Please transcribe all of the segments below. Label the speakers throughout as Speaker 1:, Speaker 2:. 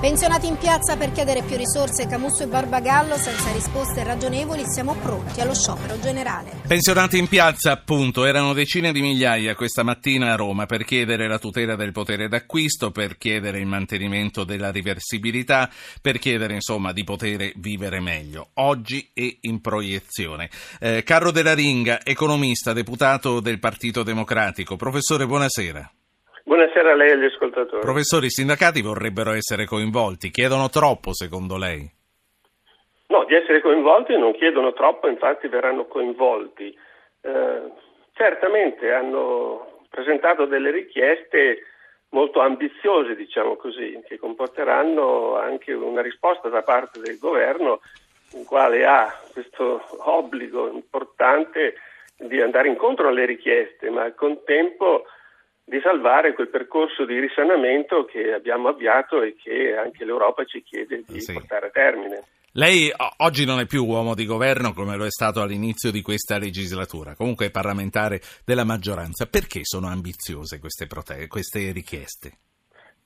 Speaker 1: Pensionati in piazza per chiedere più risorse, Camusso e Barbagallo, senza risposte ragionevoli, siamo pronti allo sciopero generale.
Speaker 2: Pensionati in piazza, appunto, erano decine di migliaia questa mattina a Roma per chiedere la tutela del potere d'acquisto, per chiedere il mantenimento della riversibilità, per chiedere insomma di poter vivere meglio, oggi e in proiezione. Eh, Carlo della Ringa, economista, deputato del Partito Democratico. Professore, buonasera.
Speaker 3: Buonasera a lei e agli ascoltatori.
Speaker 2: Professori, i sindacati vorrebbero essere coinvolti, chiedono troppo secondo lei?
Speaker 3: No, di essere coinvolti non chiedono troppo, infatti verranno coinvolti. Eh, certamente hanno presentato delle richieste molto ambiziose, diciamo così, che comporteranno anche una risposta da parte del governo, il quale ha questo obbligo importante di andare incontro alle richieste, ma al contempo di salvare quel percorso di risanamento che abbiamo avviato e che anche l'Europa ci chiede di sì. portare a termine.
Speaker 2: Lei oggi non è più uomo di governo come lo è stato all'inizio di questa legislatura, comunque è parlamentare della maggioranza. Perché sono ambiziose queste, prote- queste richieste?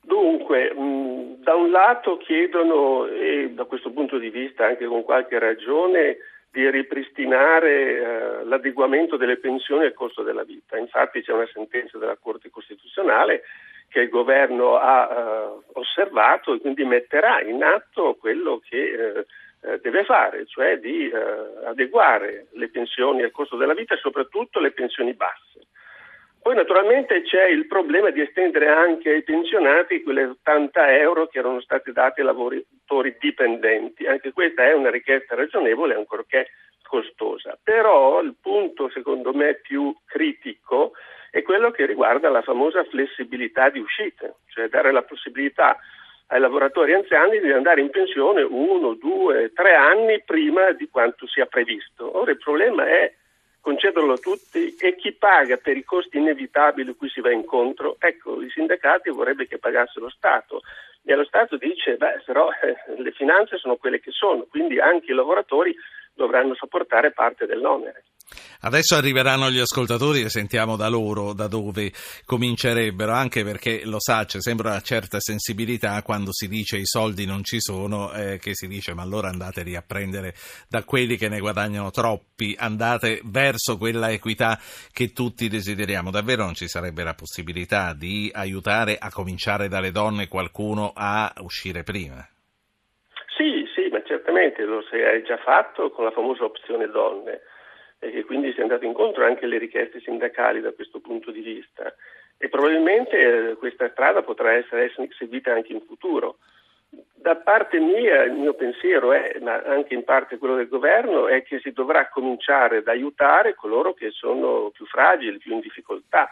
Speaker 3: Dunque, mh, da un lato chiedono, e da questo punto di vista anche con qualche ragione, di ripristinare eh, l'adeguamento delle pensioni al costo della vita. Infatti c'è una sentenza della Corte Costituzionale che il governo ha eh, osservato e quindi metterà in atto quello che eh, eh deve fare, cioè di eh, adeguare le pensioni al costo della vita e soprattutto le pensioni basse. Poi naturalmente c'è il problema di estendere anche ai pensionati quelle 80 euro che erano stati dati ai lavoratori dipendenti. Anche questa è una richiesta ragionevole, ancorché costosa. Però il punto secondo me più critico è quello che riguarda la famosa flessibilità di uscita, cioè dare la possibilità ai lavoratori anziani di andare in pensione uno, due, tre anni prima di quanto sia previsto. Ora il problema è concederlo a tutti e chi paga per i costi inevitabili cui si va incontro, ecco, i sindacati vorrebbe che pagasse lo Stato. E lo Stato dice, beh, però eh, le finanze sono quelle che sono, quindi anche i lavoratori dovranno sopportare parte dell'onere.
Speaker 2: Adesso arriveranno gli ascoltatori e sentiamo da loro da dove comincerebbero, anche perché lo sa, c'è sempre una certa sensibilità quando si dice i soldi non ci sono, eh, che si dice ma allora andateli a prendere da quelli che ne guadagnano troppi, andate verso quella equità che tutti desideriamo. Davvero non ci sarebbe la possibilità di aiutare a cominciare dalle donne qualcuno a uscire prima?
Speaker 3: Certamente lo si è già fatto con la famosa opzione donne e che quindi si è andato incontro anche alle richieste sindacali da questo punto di vista e probabilmente eh, questa strada potrà essere seguita anche in futuro. Da parte mia il mio pensiero è, ma anche in parte quello del governo, è che si dovrà cominciare ad aiutare coloro che sono più fragili, più in difficoltà,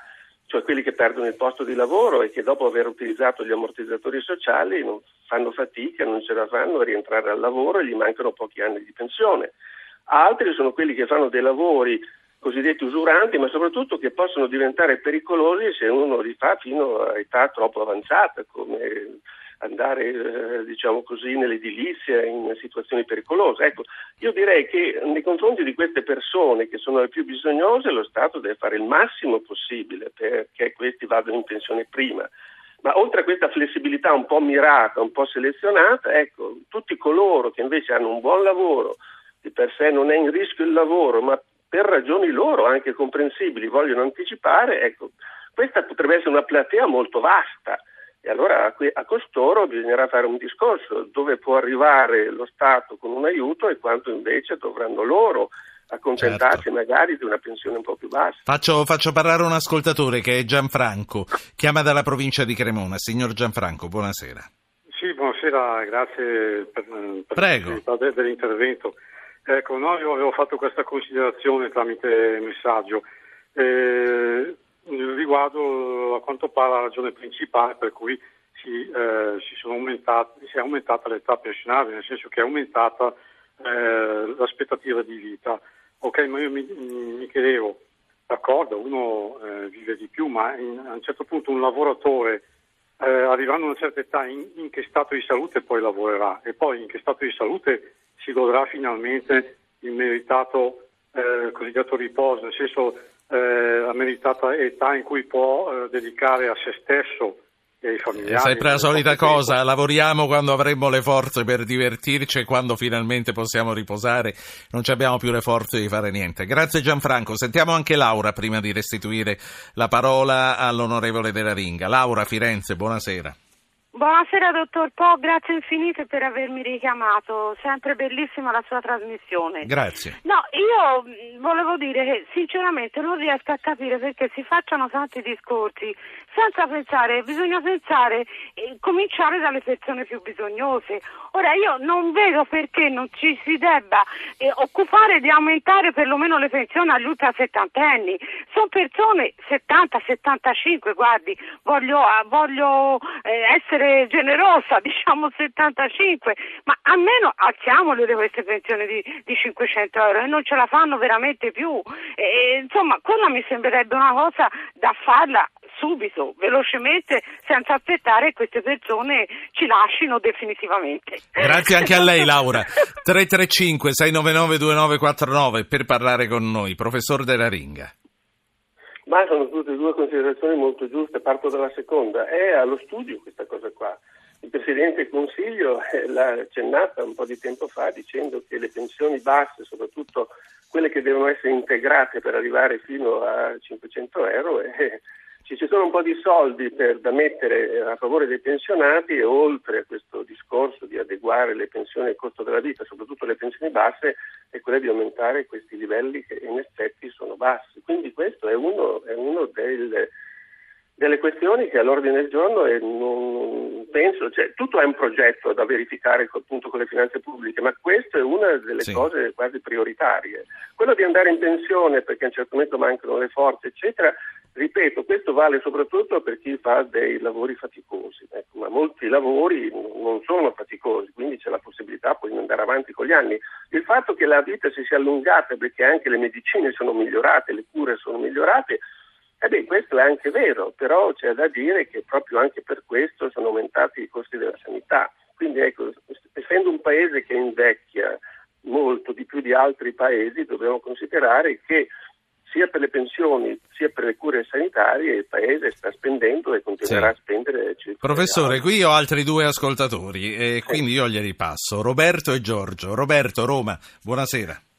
Speaker 3: cioè quelli che perdono il posto di lavoro e che dopo aver utilizzato gli ammortizzatori sociali fanno fatica, non ce la fanno a rientrare al lavoro e gli mancano pochi anni di pensione. Altri sono quelli che fanno dei lavori cosiddetti usuranti, ma soprattutto che possono diventare pericolosi se uno li fa fino a età troppo avanzata, come andare eh, diciamo così nell'edilizia in situazioni pericolose. Ecco, io direi che nei confronti di queste persone che sono le più bisognose lo Stato deve fare il massimo possibile perché questi vadano in pensione prima. Ma oltre a questa flessibilità un po' mirata, un po' selezionata, ecco, tutti coloro che invece hanno un buon lavoro, di per sé non è in rischio il lavoro, ma per ragioni loro anche comprensibili vogliono anticipare, ecco, questa potrebbe essere una platea molto vasta. E allora a costoro bisognerà fare un discorso dove può arrivare lo Stato con un aiuto e quanto invece dovranno loro accontentarsi certo. magari di una pensione un po' più bassa.
Speaker 2: Faccio, faccio, parlare un ascoltatore che è Gianfranco, chiama dalla provincia di Cremona. Signor Gianfranco, buonasera.
Speaker 4: Sì, buonasera, grazie per, per dell'intervento. Ecco, no, io avevo fatto questa considerazione tramite messaggio. Eh, riguardo a quanto pare la ragione principale per cui si, eh, si, si è aumentata l'età pensionabile, nel senso che è aumentata eh, l'aspettativa di vita. Ok, ma io mi, mi chiedevo, d'accordo, uno eh, vive di più, ma in, a un certo punto un lavoratore eh, arrivando a una certa età in, in, che stato di salute poi lavorerà e poi in che stato di salute si godrà finalmente il meritato eh, cosiddetto riposo, nel senso eh, la meritata età in cui può eh, dedicare a se stesso e ai familiari. È
Speaker 2: sempre la solita cosa, tempo. lavoriamo quando avremo le forze per divertirci e quando finalmente possiamo riposare non abbiamo più le forze di fare niente. Grazie Gianfranco, sentiamo anche Laura prima di restituire la parola all'onorevole della Ringa. Laura Firenze, buonasera.
Speaker 5: Buonasera dottor Po, grazie infinite per avermi richiamato, sempre bellissima la sua trasmissione.
Speaker 2: Grazie.
Speaker 5: No, io mm, volevo dire che sinceramente non riesco a capire perché si facciano tanti discorsi senza pensare, bisogna pensare, eh, cominciare dalle persone più bisognose. Ora io non vedo perché non ci si debba eh, occupare di aumentare perlomeno le pensioni agli ultra settantenni. Sono persone 70-75, guardi, voglio, voglio eh, essere essere generosa, diciamo 75, ma almeno alziamole queste pensioni di, di 500 euro e non ce la fanno veramente più. E, insomma, quella mi sembrerebbe una cosa da farla subito, velocemente, senza aspettare che queste persone ci lasciano definitivamente.
Speaker 2: Grazie anche a lei Laura. 335 699 2949 per parlare con noi, professor Della Ringa.
Speaker 3: Ma sono tutte e due considerazioni molto giuste, parto dalla seconda. È allo studio questa cosa qua. Il Presidente del Consiglio eh, l'ha accennata un po' di tempo fa dicendo che le pensioni basse, soprattutto quelle che devono essere integrate per arrivare fino a 500 euro, eh, ci sono un po' di soldi per, da mettere a favore dei pensionati e oltre a questo discorso di adeguare le pensioni al costo della vita, soprattutto le pensioni basse, è quella di aumentare questi livelli che in effetti sono bassi. Quindi questo è uno, è uno del, delle questioni che all'ordine del giorno e non penso, cioè, tutto è un progetto da verificare appunto con le finanze pubbliche, ma questa è una delle sì. cose quasi prioritarie. Quello di andare in pensione perché a un certo momento mancano le forze, eccetera, ripeto, questo vale soprattutto per chi fa dei lavori faticosi, ecco, ma molti lavori non sono faticosi, quindi c'è la possibilità poi di andare avanti con gli anni. Il fatto che la vita si sia allungata perché anche le medicine sono migliorate, le cure sono migliorate, eh beh, questo è anche vero, però c'è da dire che proprio anche per questo sono aumentati i costi della sanità. Quindi ecco, essendo un paese che invecchia molto di più di altri paesi, dobbiamo considerare che sia per le pensioni sia per le cure sanitarie il Paese sta spendendo e continuerà sì. a spendere.
Speaker 2: Professore, qui ho altri due ascoltatori e sì. quindi io glieli passo. Roberto e Giorgio. Roberto, Roma, buonasera.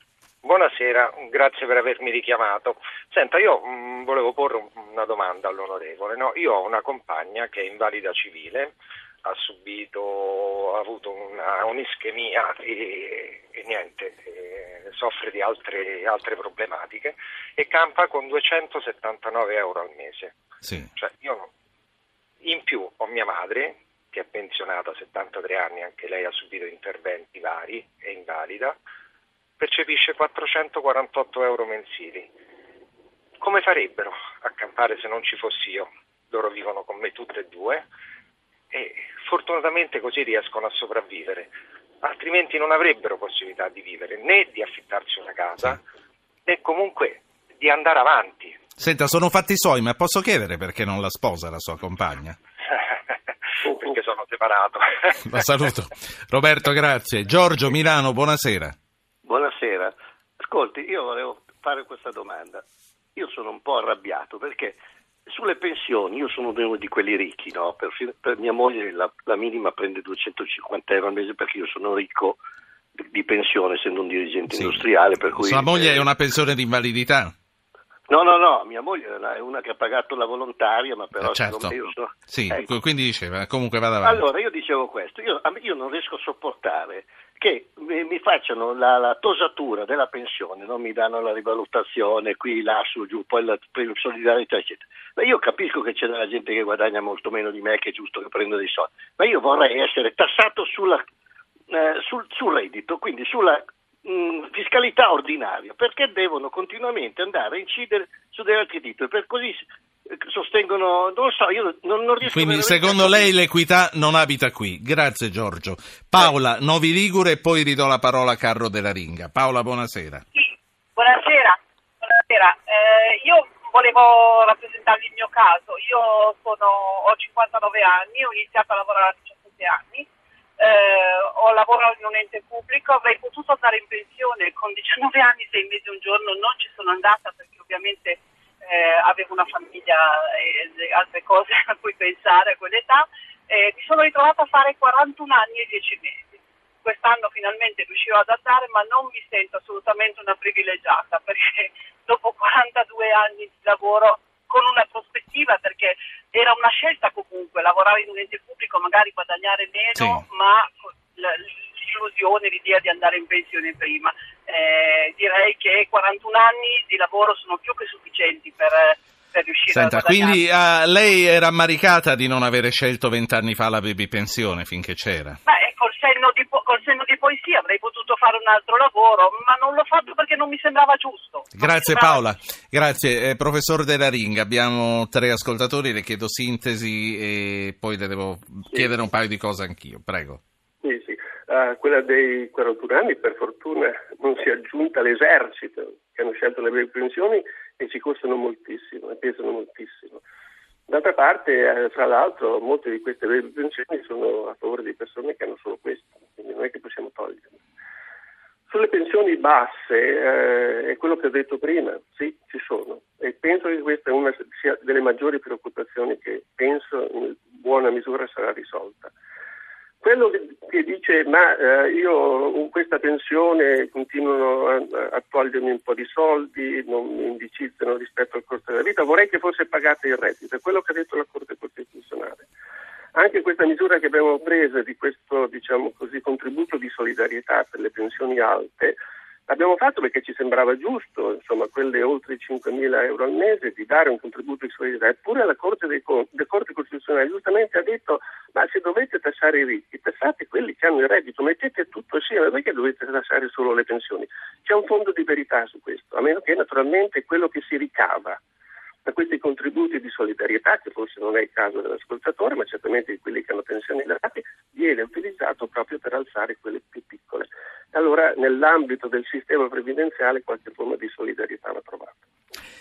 Speaker 6: Buonasera, grazie per avermi richiamato. Senta, io mh, mm, volevo porre una domanda all'onorevole. No? Io ho una compagna che è invalida civile, ha subito, ha avuto una, un'ischemia e, e niente, e soffre di altre, altre, problematiche e campa con 279 euro al mese.
Speaker 2: Sì.
Speaker 6: Cioè, io, in più ho mia madre che è pensionata a 73 anni, anche lei ha subito interventi vari, è invalida percepisce 448 euro mensili. Come farebbero a campare se non ci fossi io? Loro vivono con me tutte e due e fortunatamente così riescono a sopravvivere, altrimenti non avrebbero possibilità di vivere né di affittarsi una casa né comunque di andare avanti.
Speaker 2: Senta, sono fatti suoi, ma posso chiedere perché non la sposa la sua compagna?
Speaker 6: perché sono separato.
Speaker 2: la saluto. Roberto, grazie. Giorgio Milano, buonasera.
Speaker 7: Buonasera. Io volevo fare questa domanda. Io sono un po' arrabbiato perché sulle pensioni io sono uno di quelli ricchi, no? per, per, mia moglie la, la, minima prende 250 euro al mese perché io sono ricco di, pensione essendo un dirigente sì. industriale. Per cui,
Speaker 2: Sua moglie eh, è una pensione di invalidità?
Speaker 7: No, no, no, mia moglie è una che ha pagato la volontaria, ma però
Speaker 2: eh, certo. io so, Sì, ecco. quindi diceva, comunque vada avanti.
Speaker 7: Allora, io dicevo questo, io, io non riesco a sopportare che mi facciano la, la, tosatura della pensione, non mi danno la rivalutazione qui, là, su, giù, poi la solidarietà, eccetera. Ma io capisco che c'è della gente che guadagna molto meno di me, che è giusto che prenda dei soldi, ma io vorrei essere tassato sulla, eh, sul, sul, reddito, quindi sulla mh, mm, fiscalità ordinaria, perché devono continuamente andare a incidere su degli altri titoli, per così sostengono, non lo so, io non, non riesco
Speaker 2: Quindi secondo lei l'equità non abita qui. Grazie Giorgio. Paola, eh. Novi Ligure e poi ridò la parola a Carlo della Ringa. Paola, buonasera.
Speaker 8: Sì, buonasera. buonasera. Eh, io volevo rappresentarvi il mio caso. Io sono, ho 59 anni, ho iniziato a lavorare a 17 anni, eh, ho lavorato in un ente pubblico, avrei potuto andare in pensione con 19 anni, 6 mesi e un giorno, non ci sono andata perché ovviamente eh, avevo una famiglia e altre cose a cui pensare a quell'età. Eh, mi sono ritrovata a fare 41 anni e 10 mesi. Quest'anno finalmente riuscirò ad andare, ma non mi sento assolutamente una privilegiata perché dopo 42 anni di lavoro con una prospettiva perché era una scelta comunque lavorare in un ente pubblico, magari guadagnare meno, sì. ma l'illusione, l'idea di andare in pensione prima. Eh, direi che 41 anni di lavoro sono più che sufficienti per, per riuscire
Speaker 2: Senta,
Speaker 8: a guadagnare.
Speaker 2: Quindi uh, lei era ammaricata di non avere scelto vent'anni fa la baby pensione finché c'era?
Speaker 8: Beh, col senno, di, col senno di poi sì, avrei potuto fare un altro lavoro, ma non l'ho fatto perché non mi sembrava giusto.
Speaker 2: Grazie
Speaker 8: sembrava...
Speaker 2: Paola, grazie. Eh, professor Della Ringa, abbiamo tre ascoltatori, le chiedo sintesi e poi le devo sì. chiedere un paio di cose anch'io, prego.
Speaker 3: Uh, quella dei 41 anni per fortuna non si è aggiunta all'esercito che hanno scelto le brevi pensioni e ci costano moltissimo e pesano moltissimo. D'altra parte, eh, fra l'altro, molte di queste pensioni sono a favore di persone che hanno solo questo, quindi non è che possiamo toglierle. Sulle pensioni basse, eh, è quello che ho detto prima, sì, ci sono e penso che questa è una sia delle maggiori preoccupazioni che penso in buona misura sarà risolta. Quello che dice ma eh, io con questa pensione continuano a, a, togliermi un po' di soldi, non mi indicizzano rispetto al costo della vita, vorrei che fosse pagata il reddito, è quello che ha detto la Corte Costituzionale. Anche questa misura che abbiamo preso di questo diciamo così, contributo di solidarietà per le pensioni alte L'abbiamo fatto perché ci sembrava giusto, insomma, quelle oltre i 5.000 euro al mese, di dare un contributo di solidarietà. Eppure la Corte, dei, la Corte Costituzionale giustamente ha detto ma se dovete tassare i ricchi, tassate quelli che hanno il reddito, mettete tutto assieme, che dovete tassare solo le pensioni. C'è un fondo di verità su questo, a meno che naturalmente quello che si ricava da questi contributi di solidarietà, che forse non è il caso dell'ascoltatore, ma certamente di quelli che hanno pensioni elevate, viene utilizzato proprio per alzare quelle più piccole. Allora nell'ambito del sistema previdenziale qualche forma di solidarietà va trovata.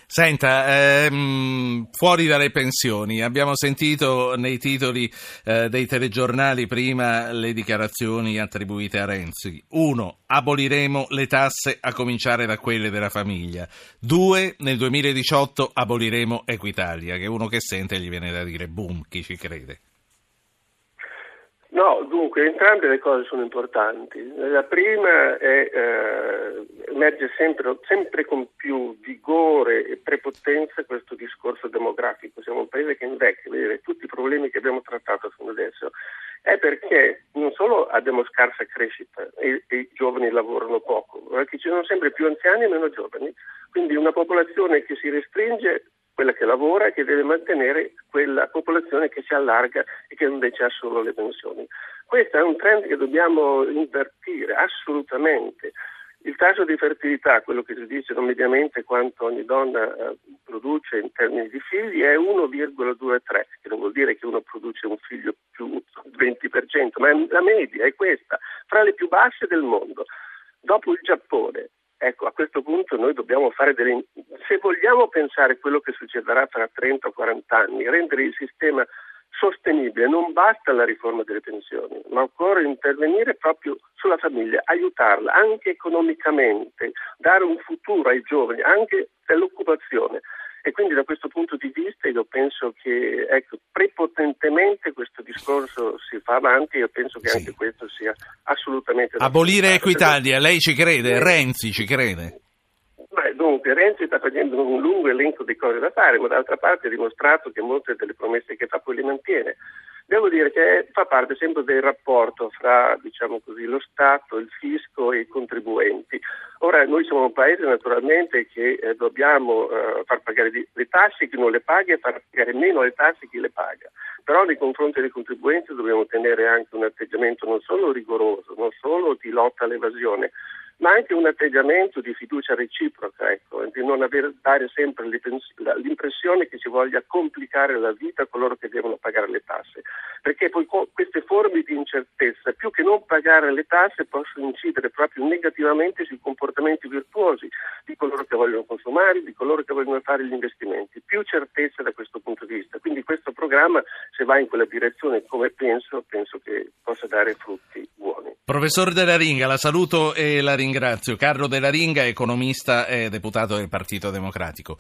Speaker 2: Senta, ehm, fuori dalle pensioni, abbiamo sentito nei titoli eh, dei telegiornali prima le dichiarazioni attribuite a Renzi. Uno, aboliremo le tasse a cominciare da quelle della famiglia. Due, nel 2018 aboliremo Equitalia, che uno che sente gli viene da dire boom, chi ci crede.
Speaker 3: No, dunque entrambe le cose sono importanti. La prima è, eh, emerge sempre, sempre, con più vigore e prepotenza questo discorso demografico. Siamo un paese che invecchia, vedete, tutti i problemi che abbiamo trattato fino adesso è perché non solo abbiamo scarsa crescita e, e i giovani lavorano poco, ma che ci sono sempre più anziani e meno giovani. Quindi una popolazione che si restringe quella che lavora e che deve mantenere quella popolazione che si allarga e che invece ha solo le pensioni. Questo è un trend che dobbiamo invertire assolutamente. Il tasso di fertilità, quello che si dice mediamente quanto ogni donna eh, produce in termini di figli, è 1,23, che non vuol dire che uno produce un figlio più 20%, ma la media è questa, fra le più basse del mondo. Dopo il Giappone, Ecco, a questo punto noi dobbiamo fare delle... Se vogliamo pensare a quello che succederà tra 30 o 40 anni, rendere il sistema sostenibile, non basta la riforma delle pensioni, ma occorre intervenire proprio sulla famiglia, aiutarla anche economicamente, dare un futuro ai giovani, anche dell'occupazione. E quindi da questo punto di vista io penso che ecco, prepotentemente questo discorso si fa avanti io penso che sì. anche questo sia assolutamente...
Speaker 2: Abolire Equitalia, lei ci crede? Renzi ci crede?
Speaker 3: Beh, dunque, Renzi sta facendo un lungo elenco di cose da fare, ma d'altra parte ha dimostrato che molte delle promesse che fa poi le mantiene. Devo dire che fa parte sempre del rapporto fra diciamo così, lo Stato, il fisco e i contribuenti. Ora noi siamo un paese naturalmente che eh, dobbiamo eh, far pagare di, le tasse chi non le paga e far pagare meno le tasse chi le paga. Però nei confronti dei contribuenti dobbiamo tenere anche un atteggiamento non solo rigoroso, non solo di lotta all'evasione, ma anche un atteggiamento di fiducia reciproca, ecco, di non aver, dare sempre l'impressione che si voglia complicare la vita a coloro che devono pagare le tasse, perché poi queste forme di incertezza, più che non pagare le tasse, possono incidere proprio negativamente sui comportamenti virtuosi di coloro che vogliono consumare, di coloro che vogliono fare gli investimenti. Più certezza da questo punto di vista. Quindi questo programma, se va in quella direzione, come penso, penso che possa dare frutti buoni.
Speaker 2: Professor Della Ringa, la saluto e la ringrazio. Carlo Della Ringa, economista e deputato del Partito Democratico.